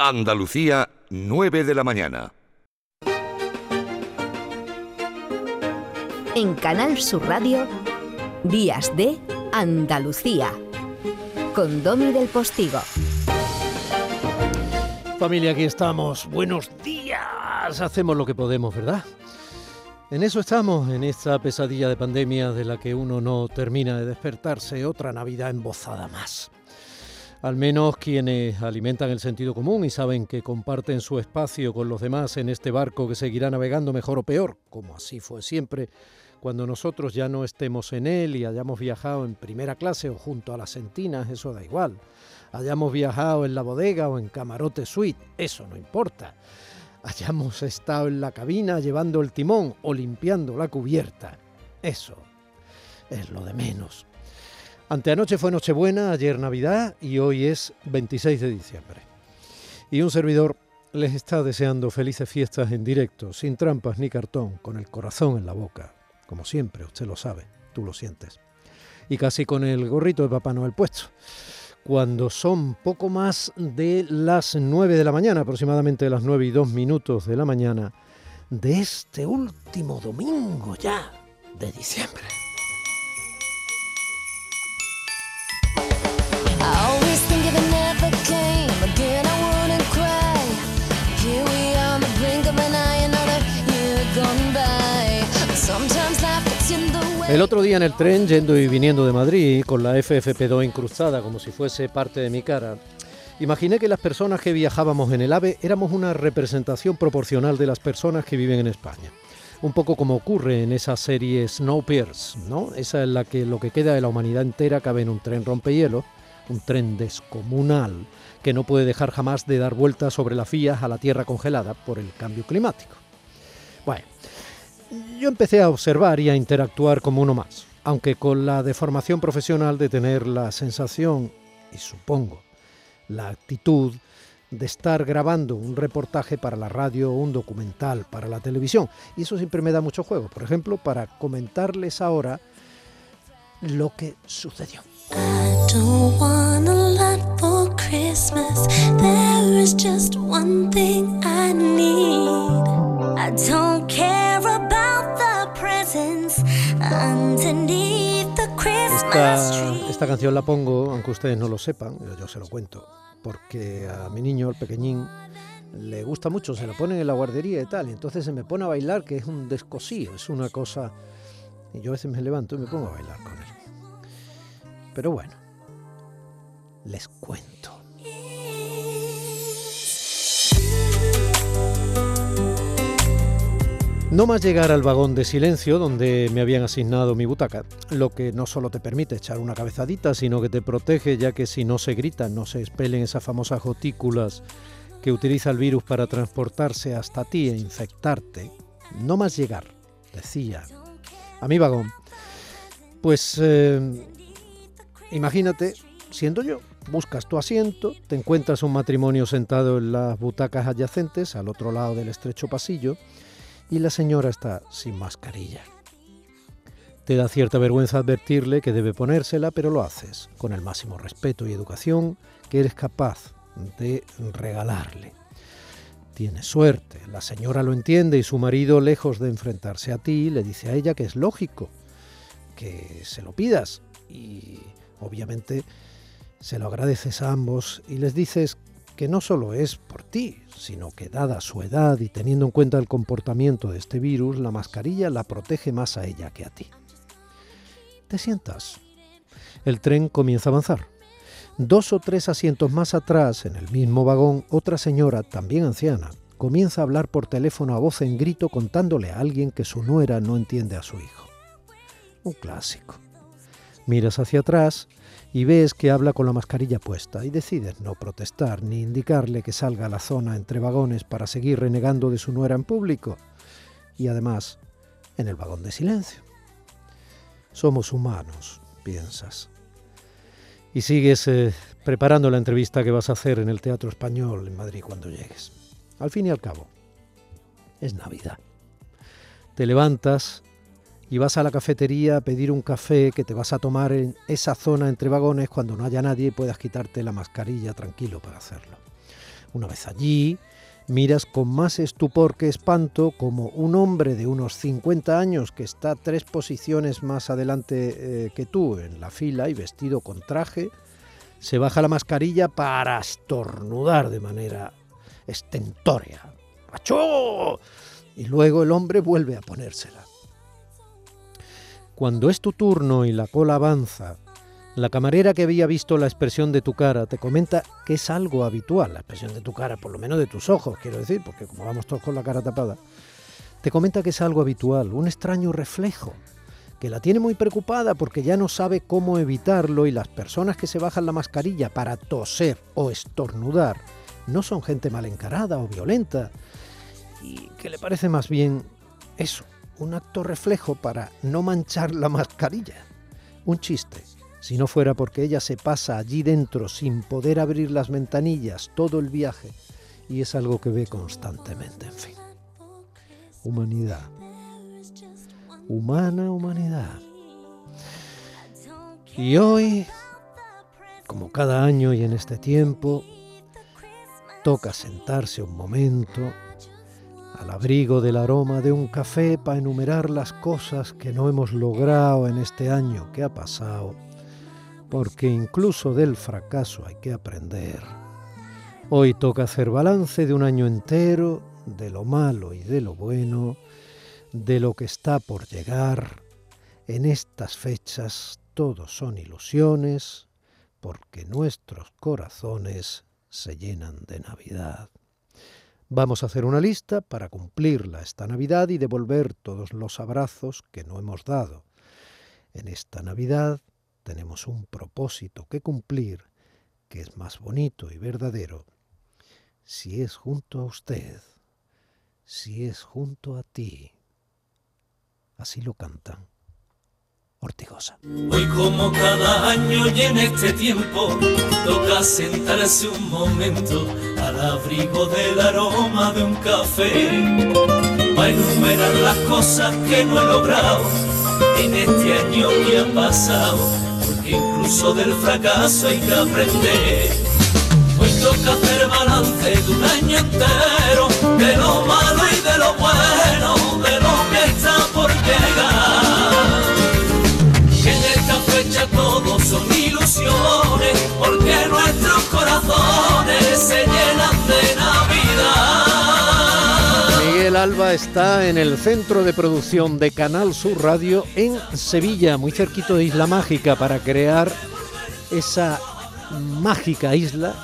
Andalucía, 9 de la mañana. En Canal Sur Radio, Días de Andalucía, con Domi del Postigo. Familia, aquí estamos. Buenos días. Hacemos lo que podemos, ¿verdad? En eso estamos, en esta pesadilla de pandemia de la que uno no termina de despertarse, otra Navidad embozada más. Al menos quienes alimentan el sentido común y saben que comparten su espacio con los demás en este barco que seguirá navegando mejor o peor, como así fue siempre, cuando nosotros ya no estemos en él y hayamos viajado en primera clase o junto a las sentinas, eso da igual. Hayamos viajado en la bodega o en camarote suite, eso no importa. Hayamos estado en la cabina llevando el timón o limpiando la cubierta, eso es lo de menos. Anteanoche fue Nochebuena, ayer Navidad y hoy es 26 de diciembre. Y un servidor les está deseando felices fiestas en directo, sin trampas ni cartón, con el corazón en la boca, como siempre, usted lo sabe, tú lo sientes. Y casi con el gorrito de Papá Noel puesto. Cuando son poco más de las 9 de la mañana, aproximadamente las 9 y 2 minutos de la mañana, de este último domingo ya de diciembre. El otro día en el tren, yendo y viniendo de Madrid, con la FFP2 incrustada como si fuese parte de mi cara, imaginé que las personas que viajábamos en el AVE éramos una representación proporcional de las personas que viven en España. Un poco como ocurre en esa serie Snowpiercer, ¿no? Esa es la que lo que queda de la humanidad entera cabe en un tren rompehielo, un tren descomunal que no puede dejar jamás de dar vueltas sobre las vías a la Tierra congelada por el cambio climático. Bueno, yo empecé a observar y a interactuar como uno más, aunque con la deformación profesional de tener la sensación, y supongo, la actitud de estar grabando un reportaje para la radio o un documental para la televisión. Y eso siempre me da mucho juego, por ejemplo, para comentarles ahora lo que sucedió. Esta, canción la pongo, aunque ustedes no lo sepan, yo, se lo cuento, porque a mi niño, el pequeñín, le gusta mucho, se lo ponen en la guardería y tal, y entonces se me pone a bailar, que es un descosío, es una cosa... Y yo a veces me levanto y me pongo a bailar con él. Pero bueno, les cuento. No más llegar al vagón de silencio donde me habían asignado mi butaca, lo que no solo te permite echar una cabezadita, sino que te protege ya que si no se gritan, no se expelen esas famosas gotículas que utiliza el virus para transportarse hasta ti e infectarte. No más llegar, decía, a mi vagón. Pues eh, imagínate, siendo yo, buscas tu asiento, te encuentras un matrimonio sentado en las butacas adyacentes al otro lado del estrecho pasillo, y la señora está sin mascarilla. Te da cierta vergüenza advertirle que debe ponérsela, pero lo haces con el máximo respeto y educación que eres capaz de regalarle. Tiene suerte, la señora lo entiende y su marido, lejos de enfrentarse a ti, le dice a ella que es lógico que se lo pidas y obviamente se lo agradeces a ambos y les dices que no solo es ti, sino que dada su edad y teniendo en cuenta el comportamiento de este virus, la mascarilla la protege más a ella que a ti. Te sientas. El tren comienza a avanzar. Dos o tres asientos más atrás, en el mismo vagón, otra señora, también anciana, comienza a hablar por teléfono a voz en grito contándole a alguien que su nuera no entiende a su hijo. Un clásico. Miras hacia atrás y ves que habla con la mascarilla puesta y decides no protestar ni indicarle que salga a la zona entre vagones para seguir renegando de su nuera en público y además en el vagón de silencio. Somos humanos, piensas. Y sigues eh, preparando la entrevista que vas a hacer en el Teatro Español en Madrid cuando llegues. Al fin y al cabo, es Navidad. Te levantas y vas a la cafetería a pedir un café que te vas a tomar en esa zona entre vagones cuando no haya nadie y puedas quitarte la mascarilla tranquilo para hacerlo. Una vez allí, miras con más estupor que espanto como un hombre de unos 50 años que está tres posiciones más adelante eh, que tú en la fila y vestido con traje, se baja la mascarilla para estornudar de manera estentórea. ¡Achó! Y luego el hombre vuelve a ponérsela. Cuando es tu turno y la cola avanza, la camarera que había visto la expresión de tu cara te comenta que es algo habitual, la expresión de tu cara, por lo menos de tus ojos, quiero decir, porque como vamos todos con la cara tapada, te comenta que es algo habitual, un extraño reflejo, que la tiene muy preocupada porque ya no sabe cómo evitarlo y las personas que se bajan la mascarilla para toser o estornudar no son gente mal encarada o violenta, y que le parece más bien eso, un acto reflejo para no manchar la mascarilla, un chiste si no fuera porque ella se pasa allí dentro sin poder abrir las ventanillas todo el viaje y es algo que ve constantemente, en fin. Humanidad. Humana humanidad. Y hoy, como cada año y en este tiempo, toca sentarse un momento al abrigo del aroma de un café para enumerar las cosas que no hemos logrado en este año que ha pasado porque incluso del fracaso hay que aprender. Hoy toca hacer balance de un año entero, de lo malo y de lo bueno, de lo que está por llegar. En estas fechas todos son ilusiones, porque nuestros corazones se llenan de Navidad. Vamos a hacer una lista para cumplirla esta Navidad y devolver todos los abrazos que no hemos dado. En esta Navidad tenemos un propósito que cumplir que es más bonito y verdadero si es junto a usted, si es junto a ti. Así lo cantan. Hoy como cada año y en este tiempo toca sentarse un momento al abrigo del aroma de un café para enumerar las cosas que no he logrado en este año que ha pasado incluso del fracaso hay que aprender. Hoy toca hacer balance de un año entero, de lo malo y de lo bueno, de lo que está por llegar. Alba está en el centro de producción de Canal Sur Radio en Sevilla, muy cerquito de Isla Mágica, para crear esa mágica isla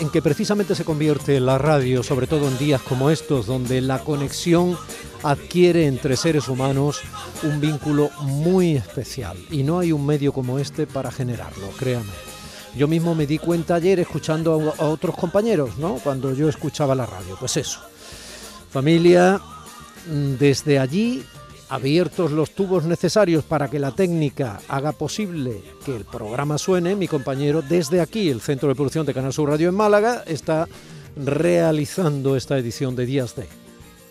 en que precisamente se convierte la radio, sobre todo en días como estos, donde la conexión adquiere entre seres humanos un vínculo muy especial. Y no hay un medio como este para generarlo, créame. Yo mismo me di cuenta ayer escuchando a otros compañeros, ¿no? Cuando yo escuchaba la radio. Pues eso Familia, mm, desde allí, abiertos los tubos necesarios para que la técnica haga posible que el programa suene, mi compañero desde aquí, el Centro de Producción de Canal Sur Radio en Málaga, está realizando esta edición de Días de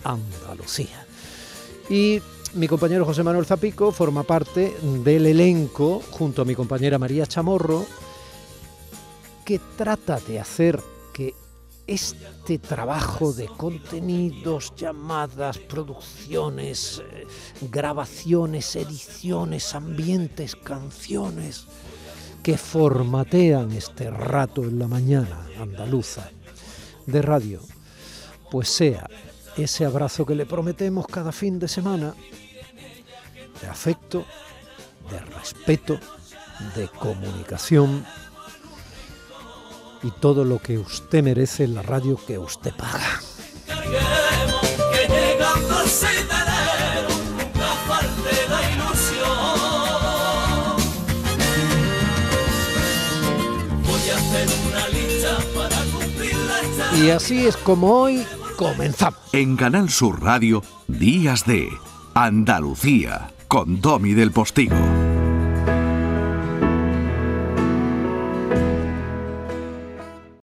Andalucía. Y mi compañero José Manuel Zapico forma parte del elenco, junto a mi compañera María Chamorro, que trata de hacer este trabajo de contenidos, llamadas, producciones, eh, grabaciones, ediciones, ambientes, canciones, que formatean este rato en la mañana andaluza de radio, pues sea ese abrazo que le prometemos cada fin de semana, de afecto, de respeto, de comunicación y todo lo que usted merece en la radio que usted paga. Y así es como hoy comenzamos. En Canal Sur Radio, Días de Andalucía, con Domi del Postigo.